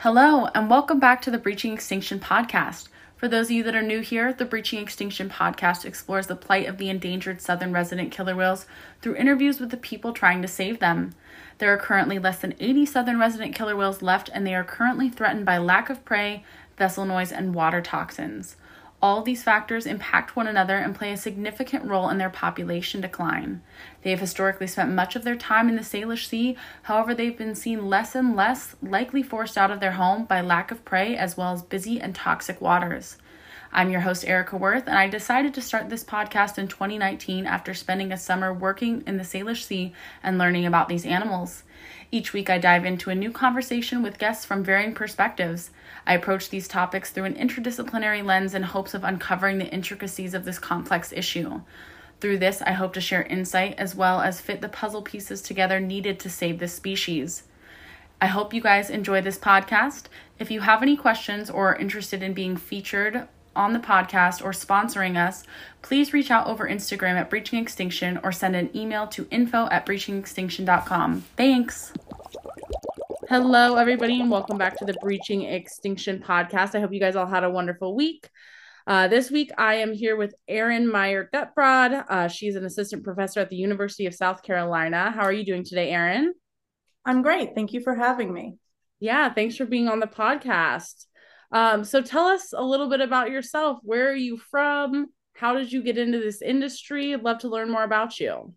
Hello, and welcome back to the Breaching Extinction podcast. For those of you that are new here, the Breaching Extinction podcast explores the plight of the endangered southern resident killer whales through interviews with the people trying to save them. There are currently less than 80 southern resident killer whales left, and they are currently threatened by lack of prey, vessel noise, and water toxins. All these factors impact one another and play a significant role in their population decline. They have historically spent much of their time in the Salish Sea, however, they've been seen less and less, likely forced out of their home by lack of prey as well as busy and toxic waters. I'm your host, Erica Worth, and I decided to start this podcast in 2019 after spending a summer working in the Salish Sea and learning about these animals. Each week, I dive into a new conversation with guests from varying perspectives. I approach these topics through an interdisciplinary lens in hopes of uncovering the intricacies of this complex issue. Through this, I hope to share insight as well as fit the puzzle pieces together needed to save this species. I hope you guys enjoy this podcast. If you have any questions or are interested in being featured on the podcast or sponsoring us, please reach out over Instagram at Breaching Extinction or send an email to info at breachingextinction.com. Thanks. Hello, everybody, and welcome back to the Breaching Extinction podcast. I hope you guys all had a wonderful week. Uh, this week, I am here with Erin Meyer Gutbrod. Uh, she's an assistant professor at the University of South Carolina. How are you doing today, Erin? I'm great. Thank you for having me. Yeah, thanks for being on the podcast. Um, so tell us a little bit about yourself. Where are you from? How did you get into this industry? I'd love to learn more about you.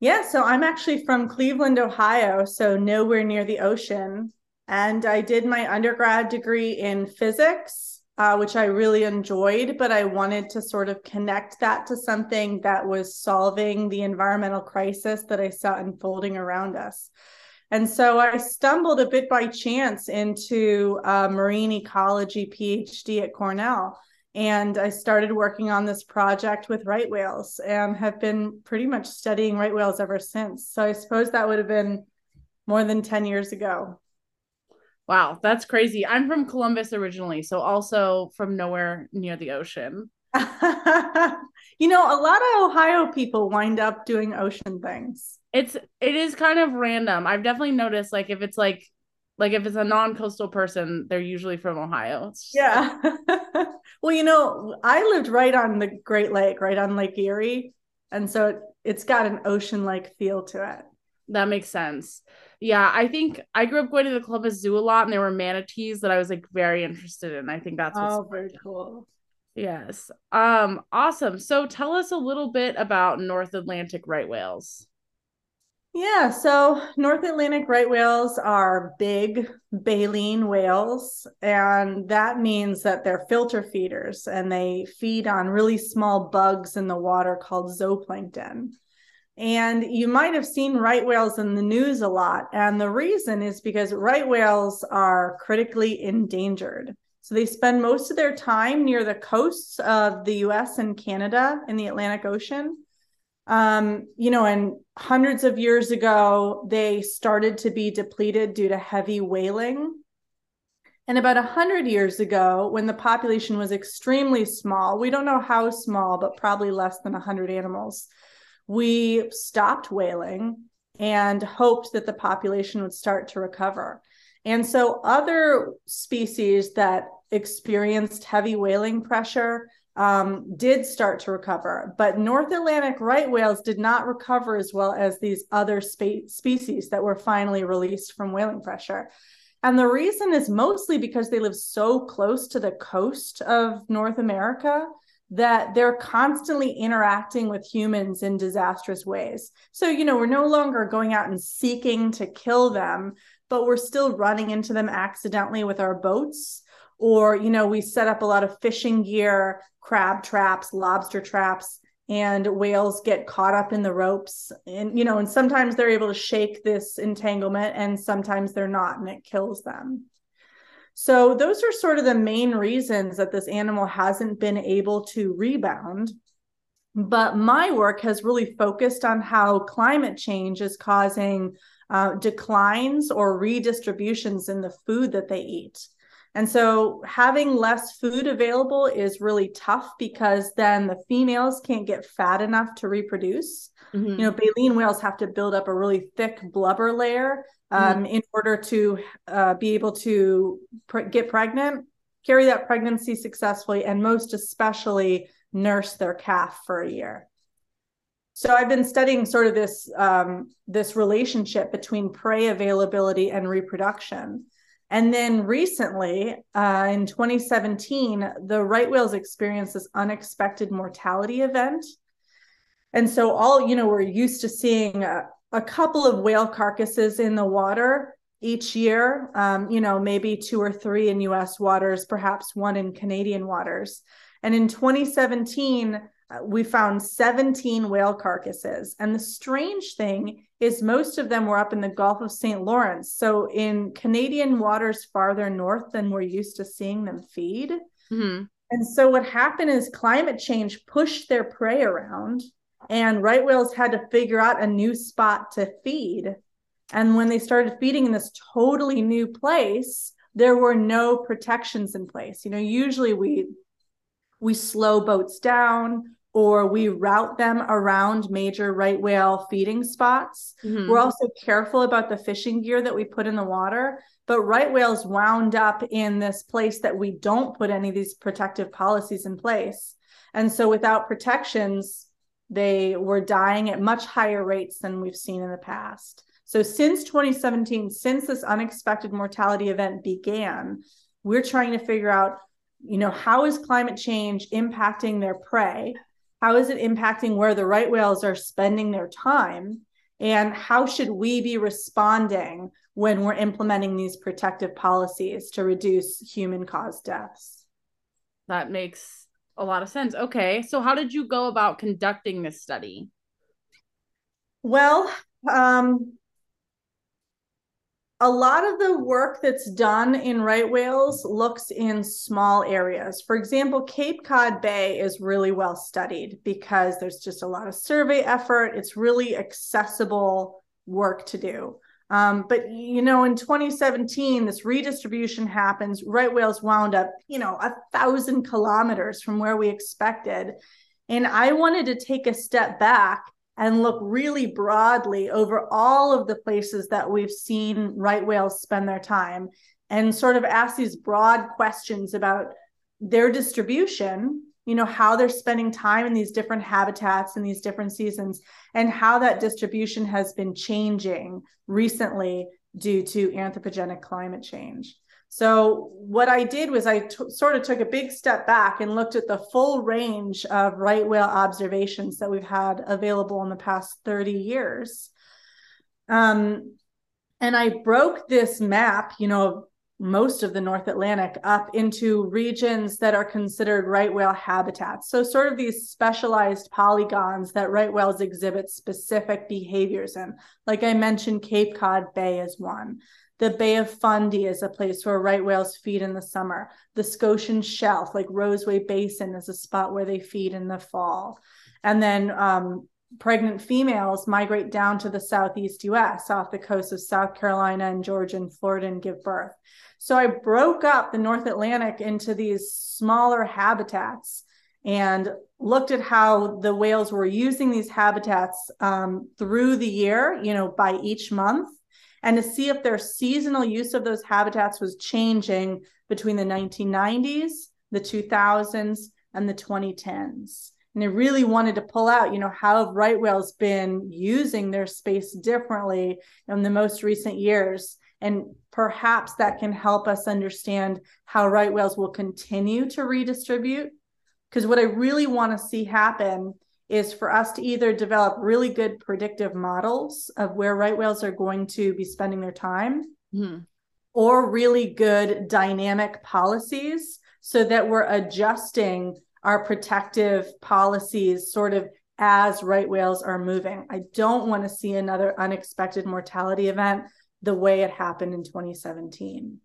Yeah, so I'm actually from Cleveland, Ohio, so nowhere near the ocean. And I did my undergrad degree in physics, uh, which I really enjoyed, but I wanted to sort of connect that to something that was solving the environmental crisis that I saw unfolding around us. And so I stumbled a bit by chance into a marine ecology PhD at Cornell. And I started working on this project with right whales and have been pretty much studying right whales ever since. So I suppose that would have been more than 10 years ago. Wow, that's crazy. I'm from Columbus originally, so also from nowhere near the ocean. you know, a lot of Ohio people wind up doing ocean things. It's it is kind of random. I've definitely noticed like if it's like like if it's a non-coastal person, they're usually from Ohio. Yeah. well, you know, I lived right on the Great Lake, right on Lake Erie, and so it, it's got an ocean-like feel to it. That makes sense. Yeah, I think I grew up going to the Columbus Zoo a lot, and there were manatees that I was like very interested in. I think that's what's oh, very cool. Yes. Um. Awesome. So tell us a little bit about North Atlantic right whales. Yeah, so North Atlantic right whales are big baleen whales, and that means that they're filter feeders and they feed on really small bugs in the water called zooplankton. And you might have seen right whales in the news a lot. And the reason is because right whales are critically endangered. So they spend most of their time near the coasts of the US and Canada in the Atlantic Ocean um, you know, and hundreds of years ago, they started to be depleted due to heavy whaling. And about 100 years ago, when the population was extremely small, we don't know how small, but probably less than 100 animals, we stopped whaling and hoped that the population would start to recover. And so, other species that experienced heavy whaling pressure um, did start to recover, but North Atlantic right whales did not recover as well as these other spe- species that were finally released from whaling pressure. And the reason is mostly because they live so close to the coast of North America that they're constantly interacting with humans in disastrous ways. So, you know, we're no longer going out and seeking to kill them, but we're still running into them accidentally with our boats or you know we set up a lot of fishing gear crab traps lobster traps and whales get caught up in the ropes. And you know and sometimes they're able to shake this entanglement and sometimes they're not and it kills them. So those are sort of the main reasons that this animal hasn't been able to rebound. But my work has really focused on how climate change is causing uh, declines or redistributions in the food that they eat and so having less food available is really tough because then the females can't get fat enough to reproduce. Mm-hmm. You know, baleen whales have to build up a really thick blubber layer um, mm-hmm. in order to uh, be able to pr- get pregnant, carry that pregnancy successfully, and most especially nurse their calf for a year. So I've been studying sort of this um, this relationship between prey availability and reproduction. And then recently, uh, in 2017, the right whales experienced this unexpected mortality event. And so, all, you know, we're used to seeing a, a couple of whale carcasses in the water each year, um, you know, maybe two or three in US waters, perhaps one in Canadian waters. And in 2017, uh, we found 17 whale carcasses. And the strange thing is, most of them were up in the Gulf of St. Lawrence. So, in Canadian waters farther north than we're used to seeing them feed. Mm-hmm. And so, what happened is climate change pushed their prey around, and right whales had to figure out a new spot to feed. And when they started feeding in this totally new place, there were no protections in place. You know, usually we we slow boats down or we route them around major right whale feeding spots. Mm-hmm. We're also careful about the fishing gear that we put in the water. But right whales wound up in this place that we don't put any of these protective policies in place. And so without protections, they were dying at much higher rates than we've seen in the past. So since 2017, since this unexpected mortality event began, we're trying to figure out you know how is climate change impacting their prey how is it impacting where the right whales are spending their time? And how should we be responding when we're implementing these protective policies to reduce human caused deaths? That makes a lot of sense. Okay. So, how did you go about conducting this study? Well, um, a lot of the work that's done in right whales looks in small areas. For example, Cape Cod Bay is really well studied because there's just a lot of survey effort. It's really accessible work to do. Um, but you know, in 2017, this redistribution happens. Right whales wound up, you know, a thousand kilometers from where we expected. And I wanted to take a step back and look really broadly over all of the places that we've seen right whales spend their time and sort of ask these broad questions about their distribution you know how they're spending time in these different habitats in these different seasons and how that distribution has been changing recently due to anthropogenic climate change so what I did was I t- sort of took a big step back and looked at the full range of right whale observations that we've had available in the past 30 years. Um, and I broke this map, you know, most of the North Atlantic up into regions that are considered right whale habitats. So, sort of these specialized polygons that right whales exhibit specific behaviors in. Like I mentioned, Cape Cod Bay is one. The Bay of Fundy is a place where right whales feed in the summer. The Scotian Shelf, like Roseway Basin, is a spot where they feed in the fall. And then um, pregnant females migrate down to the southeast US off the coast of South Carolina and Georgia and Florida and give birth. So I broke up the North Atlantic into these smaller habitats and looked at how the whales were using these habitats um, through the year, you know, by each month and to see if their seasonal use of those habitats was changing between the 1990s, the 2000s, and the 2010s. And I really wanted to pull out, you know, how have right whales been using their space differently in the most recent years? And perhaps that can help us understand how right whales will continue to redistribute. Because what I really want to see happen is for us to either develop really good predictive models of where right whales are going to be spending their time, mm-hmm. or really good dynamic policies so that we're adjusting our protective policies sort of as right whales are moving. I don't want to see another unexpected mortality event the way it happened in 2017.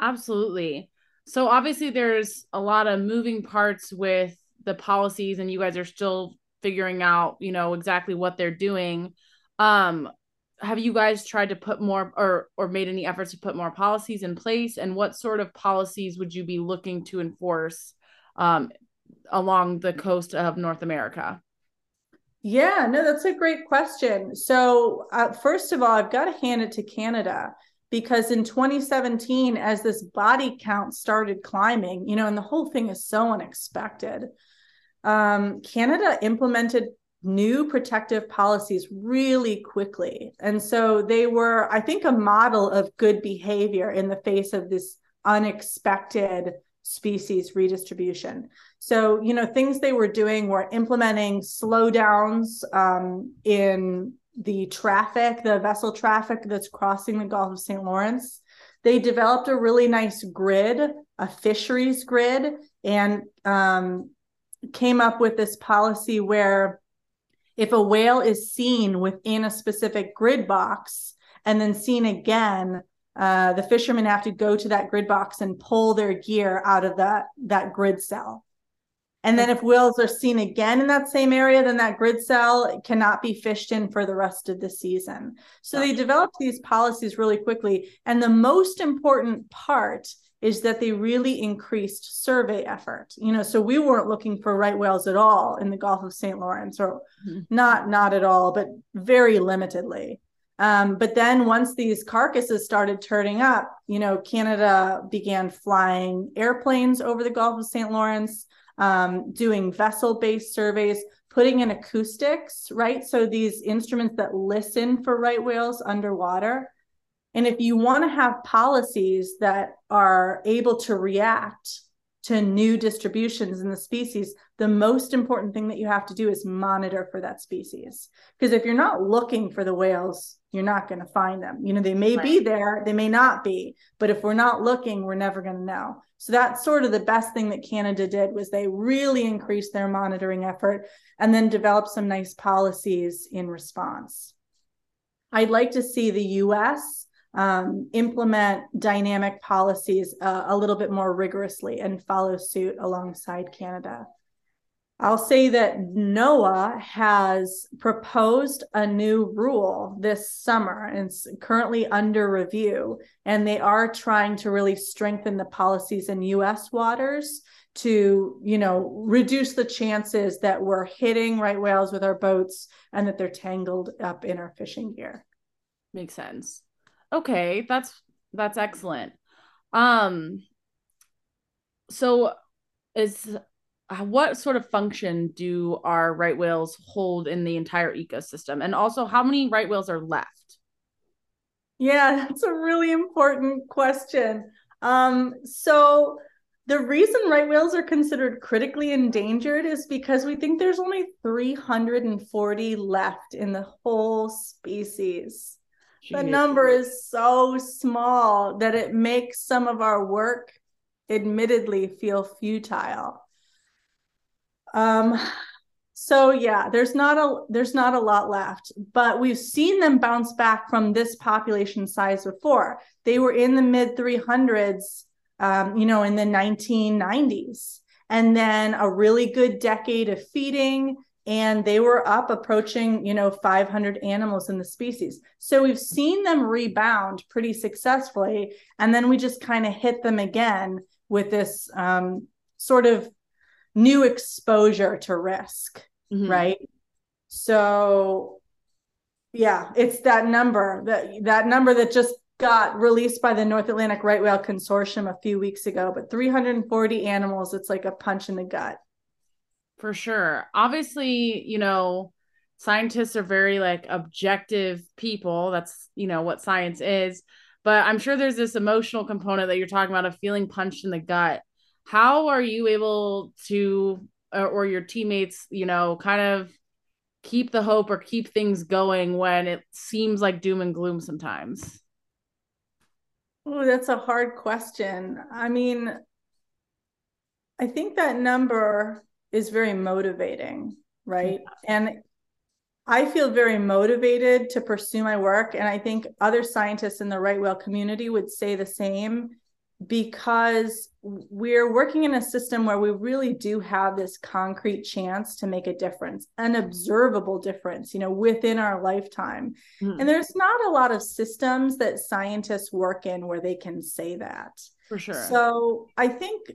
Absolutely. So obviously there's a lot of moving parts with the policies and you guys are still figuring out, you know, exactly what they're doing. Um have you guys tried to put more or or made any efforts to put more policies in place? And what sort of policies would you be looking to enforce um, along the coast of north america? Yeah no that's a great question. So uh, first of all i've got to hand it to canada because in 2017 as this body count started climbing you know and the whole thing is so unexpected um, canada implemented new protective policies really quickly. And so they were, I think, a model of good behavior in the face of this unexpected species redistribution. So, you know, things they were doing were implementing slowdowns um, in the traffic, the vessel traffic that's crossing the Gulf of St. Lawrence. They developed a really nice grid, a fisheries grid, and um, came up with this policy where if a whale is seen within a specific grid box and then seen again, uh, the fishermen have to go to that grid box and pull their gear out of that that grid cell. And then if whales are seen again in that same area, then that grid cell cannot be fished in for the rest of the season. So they developed these policies really quickly. And the most important part is that they really increased survey effort. You know, so we weren't looking for right whales at all in the Gulf of St. Lawrence, or mm-hmm. not not at all, but very limitedly. Um, but then once these carcasses started turning up, you know, Canada began flying airplanes over the Gulf of St. Lawrence, um, doing vessel-based surveys, putting in acoustics, right? So these instruments that listen for right whales underwater and if you want to have policies that are able to react to new distributions in the species, the most important thing that you have to do is monitor for that species. Because if you're not looking for the whales, you're not going to find them. You know, they may right. be there, they may not be, but if we're not looking, we're never going to know. So that's sort of the best thing that Canada did was they really increased their monitoring effort and then developed some nice policies in response. I'd like to see the US um, implement dynamic policies uh, a little bit more rigorously and follow suit alongside Canada. I'll say that NOAA has proposed a new rule this summer and it's currently under review. And they are trying to really strengthen the policies in US waters to, you know, reduce the chances that we're hitting right whales with our boats and that they're tangled up in our fishing gear. Makes sense okay that's that's excellent. Um so is what sort of function do our right whales hold in the entire ecosystem? And also how many right whales are left? Yeah that's a really important question. Um so the reason right whales are considered critically endangered is because we think there's only 340 left in the whole species the number is so small that it makes some of our work admittedly feel futile. Um so yeah there's not a there's not a lot left but we've seen them bounce back from this population size before. They were in the mid 300s um, you know in the 1990s and then a really good decade of feeding and they were up approaching you know 500 animals in the species. So we've seen them rebound pretty successfully and then we just kind of hit them again with this um, sort of new exposure to risk mm-hmm. right? So yeah it's that number that that number that just got released by the north atlantic right whale consortium a few weeks ago but 340 animals it's like a punch in the gut for sure. Obviously, you know, scientists are very like objective people. That's, you know, what science is. But I'm sure there's this emotional component that you're talking about of feeling punched in the gut. How are you able to, or, your teammates, you know, kind of keep the hope or keep things going when it seems like doom and gloom sometimes? Oh, that's a hard question. I mean, I think that number is very motivating, right? Yeah. And I feel very motivated to pursue my work. And I think other scientists in the right whale community would say the same because we're working in a system where we really do have this concrete chance to make a difference an observable difference you know within our lifetime mm. and there's not a lot of systems that scientists work in where they can say that for sure so i think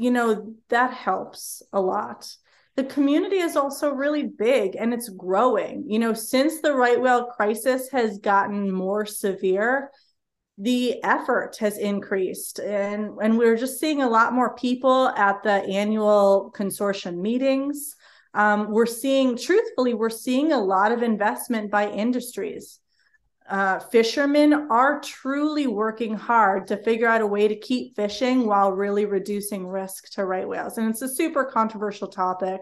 you know that helps a lot. The community is also really big and it's growing. You know since the right whale crisis has gotten more severe the effort has increased. And and we're just seeing a lot more people at the annual consortium meetings. Um, we're seeing truthfully we're seeing a lot of investment by industries uh, fishermen are truly working hard to figure out a way to keep fishing while really reducing risk to right whales. And it's a super controversial topic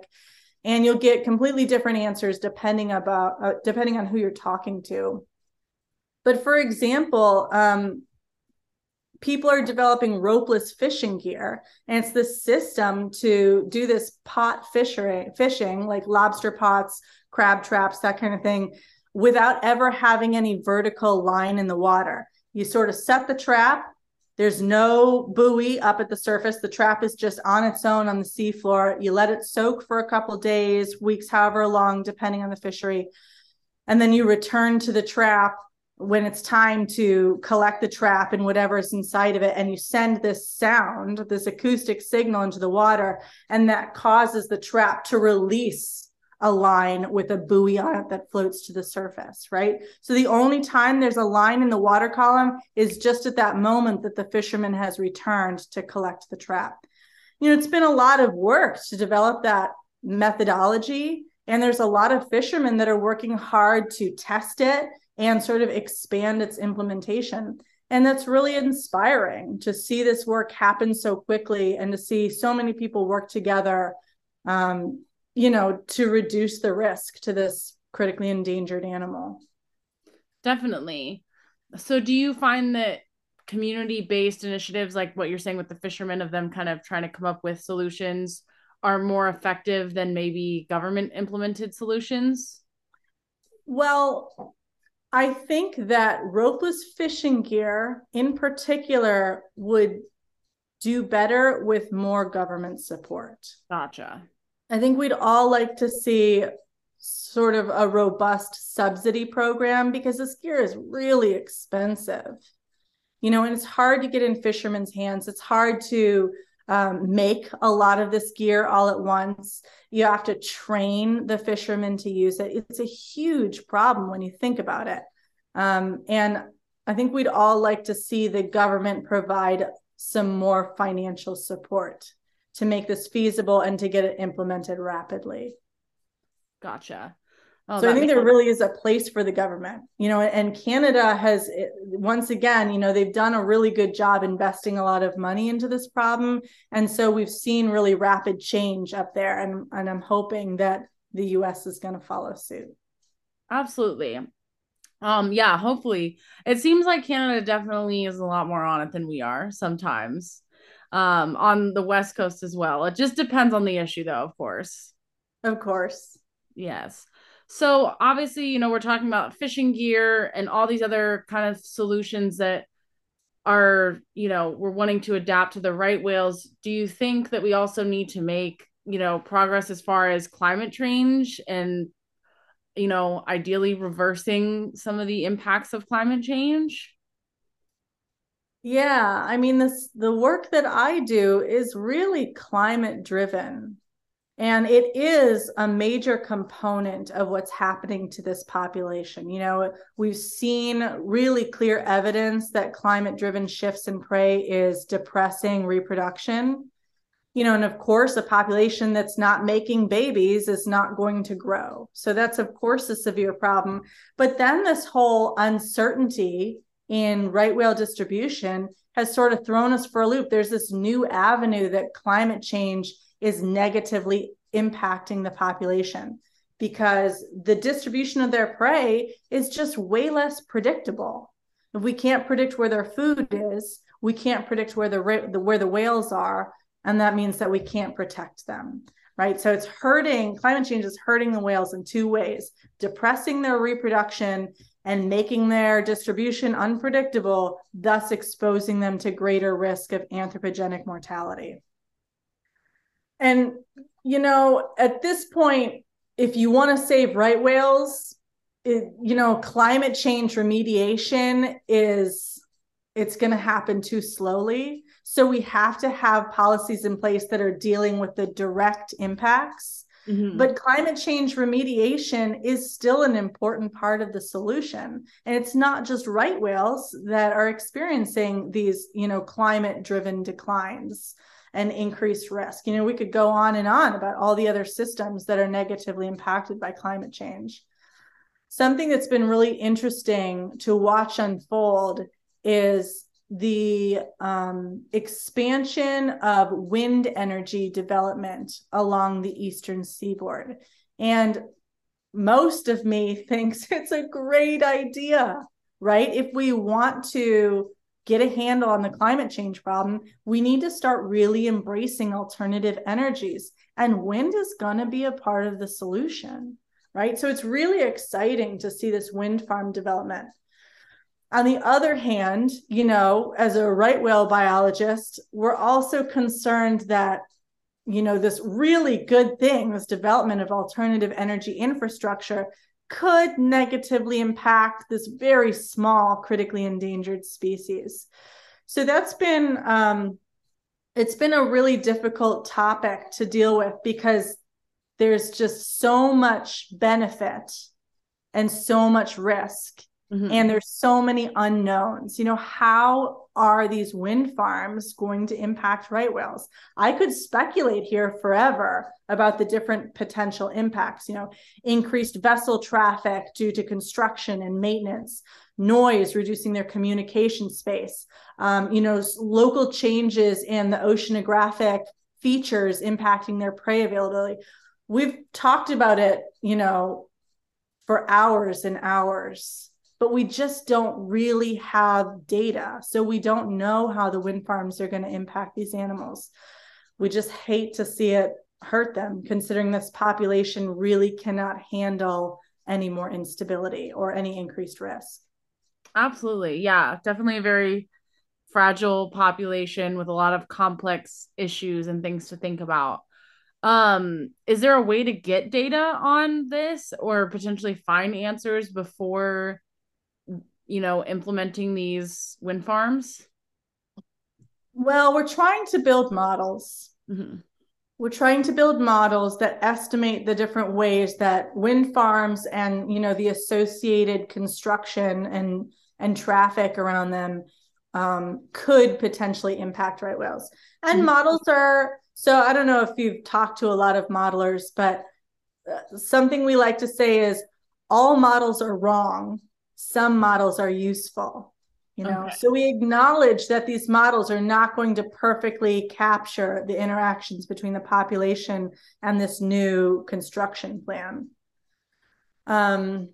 and you'll get completely different answers depending about uh, depending on who you're talking to. But for example, um, people are developing ropeless fishing gear, and it's the system to do this pot fishing, fishing like lobster pots, crab traps, that kind of thing, without ever having any vertical line in the water. You sort of set the trap. There's no buoy up at the surface. The trap is just on its own on the seafloor. You let it soak for a couple days, weeks, however long, depending on the fishery. And then you return to the trap when it's time to collect the trap and whatever's inside of it and you send this sound this acoustic signal into the water and that causes the trap to release a line with a buoy on it that floats to the surface right so the only time there's a line in the water column is just at that moment that the fisherman has returned to collect the trap you know it's been a lot of work to develop that methodology and there's a lot of fishermen that are working hard to test it and sort of expand its implementation. And that's really inspiring to see this work happen so quickly and to see so many people work together, um, you know, to reduce the risk to this critically endangered animal. Definitely. So, do you find that community based initiatives, like what you're saying with the fishermen, of them kind of trying to come up with solutions, are more effective than maybe government implemented solutions? Well, I think that ropeless fishing gear in particular would do better with more government support. Gotcha. I think we'd all like to see sort of a robust subsidy program because this gear is really expensive. You know, and it's hard to get in fishermen's hands. It's hard to um, make a lot of this gear all at once. You have to train the fishermen to use it. It's a huge problem when you think about it. Um, and I think we'd all like to see the government provide some more financial support to make this feasible and to get it implemented rapidly. Gotcha. Oh, so I think there really is a place for the government, you know, and Canada has once again, you know, they've done a really good job investing a lot of money into this problem. And so we've seen really rapid change up there. And, and I'm hoping that the US is going to follow suit. Absolutely. Um, yeah, hopefully. It seems like Canada definitely is a lot more on it than we are sometimes. Um, on the West Coast as well. It just depends on the issue though, of course. Of course. Yes. So obviously, you know, we're talking about fishing gear and all these other kind of solutions that are, you know, we're wanting to adapt to the right whales. Do you think that we also need to make, you know, progress as far as climate change and, you know, ideally reversing some of the impacts of climate change? Yeah, I mean this the work that I do is really climate driven. And it is a major component of what's happening to this population. You know, we've seen really clear evidence that climate driven shifts in prey is depressing reproduction. You know, and of course, a population that's not making babies is not going to grow. So that's, of course, a severe problem. But then this whole uncertainty in right whale distribution has sort of thrown us for a loop. There's this new avenue that climate change is negatively impacting the population because the distribution of their prey is just way less predictable. If we can't predict where their food is, we can't predict where the, where the whales are, and that means that we can't protect them right? So it's hurting, climate change is hurting the whales in two ways depressing their reproduction and making their distribution unpredictable, thus exposing them to greater risk of anthropogenic mortality. And, you know, at this point, if you want to save right whales, it, you know, climate change remediation is it's going to happen too slowly. So we have to have policies in place that are dealing with the direct impacts. Mm-hmm. But climate change remediation is still an important part of the solution. And it's not just right whales that are experiencing these, you know, climate driven declines and increased risk. You know, we could go on and on about all the other systems that are negatively impacted by climate change. Something that's been really interesting to watch unfold is the um, expansion of wind energy development along the eastern seaboard. And most of me thinks it's a great idea, right? If we want to get a handle on the climate change problem, we need to start really embracing alternative energies. And wind is going to be a part of the solution, right? So it's really exciting to see this wind farm development. On the other hand, you know, as a right whale biologist, we're also concerned that, you know, this really good thing, this development of alternative energy infrastructure, could negatively impact this very small, critically endangered species. So that's been um, it's been a really difficult topic to deal with because there's just so much benefit and so much risk Mm-hmm. And there's so many unknowns. You know, how are these wind farms going to impact right whales? I could speculate here forever about the different potential impacts, you know, increased vessel traffic due to construction and maintenance, noise reducing their communication space, um, you know, local changes in the oceanographic features impacting their prey availability. We've talked about it, you know, for hours and hours but we just don't really have data. So we don't know how the wind farms are going to impact these animals. We just hate to see it hurt them, considering this population really cannot handle any more instability or any increased risk. Absolutely. Yeah, definitely a very fragile population with a lot of complex issues and things to think about um is there a way to get data on this or potentially find answers before you know, implementing these wind farms? Well, we're trying to build models. Mm-hmm. We're trying to build models that estimate the different ways that wind farms and you know the associated construction and and traffic around them um, could potentially impact right whales. And mm-hmm. models are so I don't know if you've talked to a lot of modelers, but uh, something we like to say is all models are wrong some models are useful you know okay. so we acknowledge that these models are not going to perfectly capture the interactions between the population and this new construction plan um,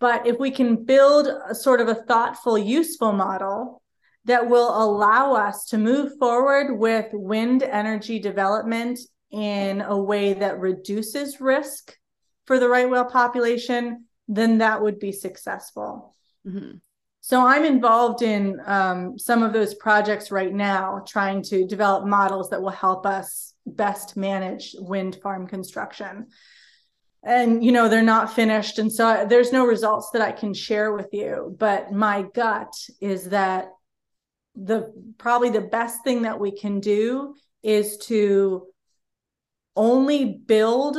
but if we can build a sort of a thoughtful useful model that will allow us to move forward with wind energy development in a way that reduces risk for the right whale population then that would be successful. Mm-hmm. So I'm involved in um, some of those projects right now, trying to develop models that will help us best manage wind farm construction. And you know they're not finished, and so there's no results that I can share with you. But my gut is that the probably the best thing that we can do is to only build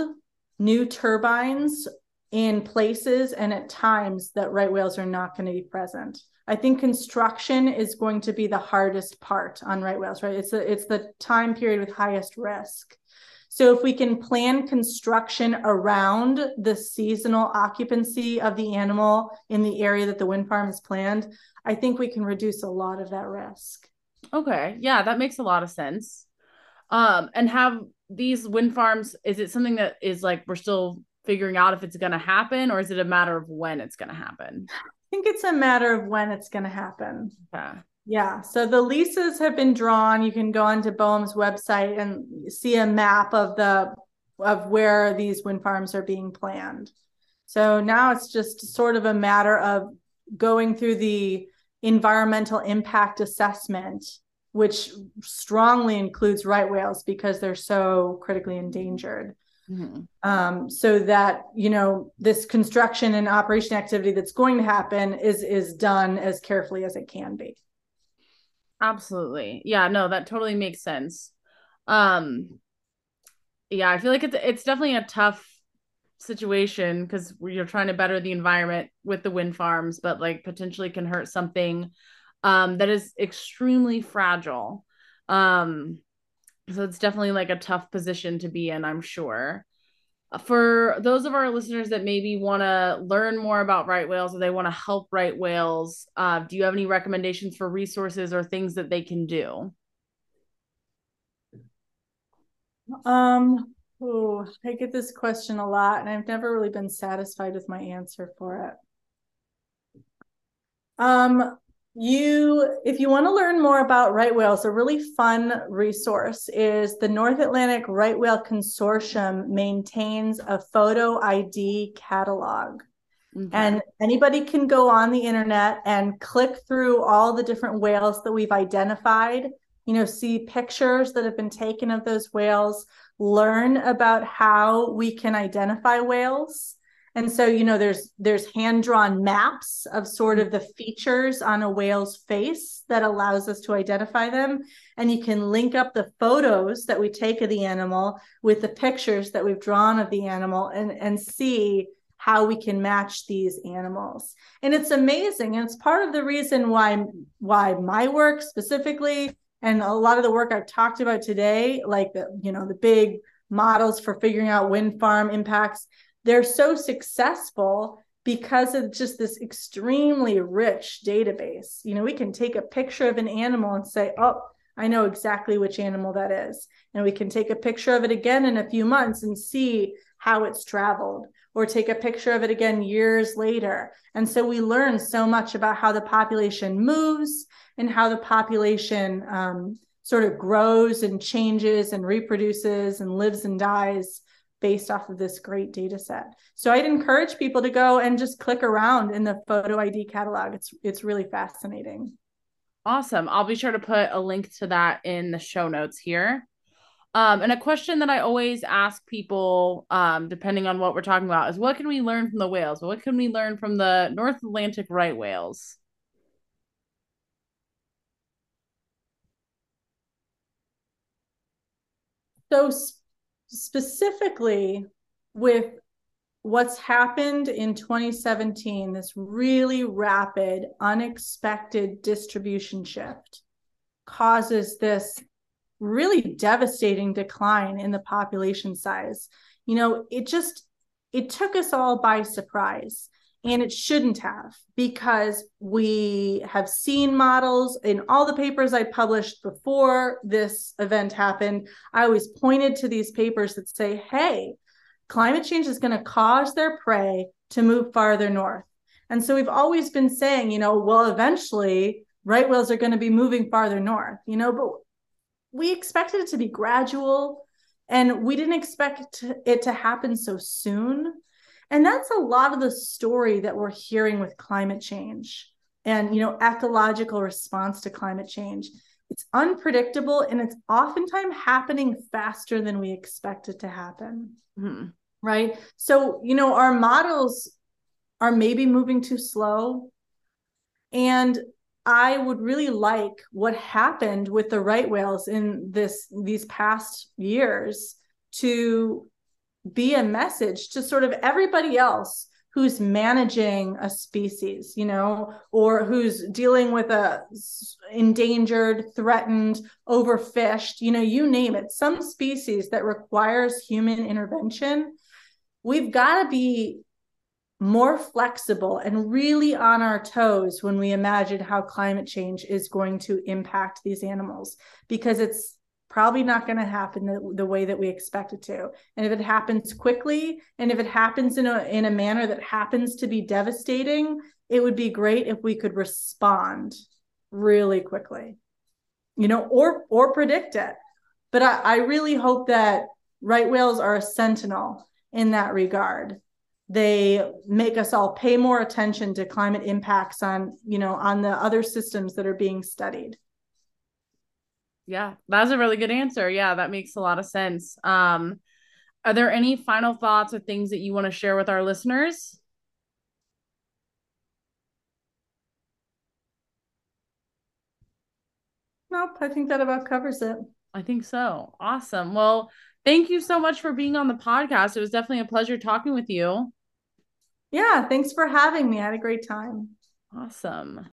new turbines in places and at times that right whales are not going to be present. I think construction is going to be the hardest part on right whales, right? It's the, it's the time period with highest risk. So if we can plan construction around the seasonal occupancy of the animal in the area that the wind farm is planned, I think we can reduce a lot of that risk. Okay. Yeah, that makes a lot of sense. Um, and have these wind farms, is it something that is like we're still figuring out if it's going to happen or is it a matter of when it's going to happen? I think it's a matter of when it's going to happen. Yeah. Yeah. So the leases have been drawn. You can go onto BOEM's website and see a map of the of where these wind farms are being planned. So now it's just sort of a matter of going through the environmental impact assessment, which strongly includes right whales because they're so critically endangered. Mm-hmm. Um, so that you know this construction and operation activity that's going to happen is is done as carefully as it can be. Absolutely, yeah, no, that totally makes sense. Um, yeah, I feel like it's it's definitely a tough situation because you're trying to better the environment with the wind farms, but like potentially can hurt something um, that is extremely fragile. Um, so it's definitely like a tough position to be in, I'm sure. For those of our listeners that maybe want to learn more about right whales or they want to help right whales, uh, do you have any recommendations for resources or things that they can do? Um, oh, I get this question a lot, and I've never really been satisfied with my answer for it. Um, you, if you want to learn more about right whales, a really fun resource is the North Atlantic Right Whale Consortium maintains a photo ID catalog. Okay. And anybody can go on the internet and click through all the different whales that we've identified you know, see pictures that have been taken of those whales, learn about how we can identify whales. And so, you know, there's there's hand-drawn maps of sort of the features on a whale's face that allows us to identify them. And you can link up the photos that we take of the animal with the pictures that we've drawn of the animal and, and see how we can match these animals and it's amazing and it's part of the reason why why my work specifically and a lot of the work I've talked about today, like the, you know, the big models for figuring out wind farm impacts, they're so successful because of just this extremely rich database. You know, we can take a picture of an animal and say, oh, I know exactly which animal that is. And we can take a picture of it again in a few months and see how it's traveled, or take a picture of it again years later. And so we learn so much about how the population moves and how the population um, sort of grows and changes and reproduces and lives and dies based off of this great data set. So I'd encourage people to go and just click around in the photo ID catalog. It's it's really fascinating. Awesome. I'll be sure to put a link to that in the show notes here. Um, and a question that I always ask people, um, depending on what we're talking about, is what can we learn from the whales? What can we learn from the North Atlantic right whales? So specifically with what's happened in 2017, this really rapid, unexpected distribution shift causes this really devastating decline in the population size. You know, it just it took us all by surprise and it shouldn't have because we have seen models in all the papers I published before this event happened. I always pointed to these papers that say, hey, climate change is going to cause their prey to move farther north. And so we've always been saying, you know, well, eventually right whales are going to be moving farther north, you know, but we expected it to be gradual and we didn't expect it to happen so soon. And that's a lot of the story that we're hearing with climate change and, you know, ecological response to climate change. It's unpredictable and it's oftentimes happening faster than we expect it to happen. Mm-hmm. Right. So, you know, our models are maybe moving too slow. And I would really like what happened with the right whales in this these past years to be a message to sort of everybody else who's managing a species you know or who's dealing with a endangered threatened overfished you know you name it. Some species that requires human intervention we've got to be more flexible and really on our toes when we imagine how climate change is going to impact these animals because it's probably not going to happen the, the, way that we expect it to and if it happens quickly and if it happens in a in a manner that happens to be devastating it would be great if we could respond really quickly, you know, or or predict it. But I, I really hope that right whales are a sentinel in that regard. They make us all pay more attention to climate impacts on, you know, on the other systems that are being studied. Yeah, that's a really good answer. Yeah, that makes a lot of sense. Um, are there any final thoughts or things that you want to share with our listeners? Nope, I think that about covers it. I think so. Awesome. Well, thank you so much for being on the podcast. It was definitely a pleasure talking with you. Yeah, thanks for having me. I had a great time. Awesome.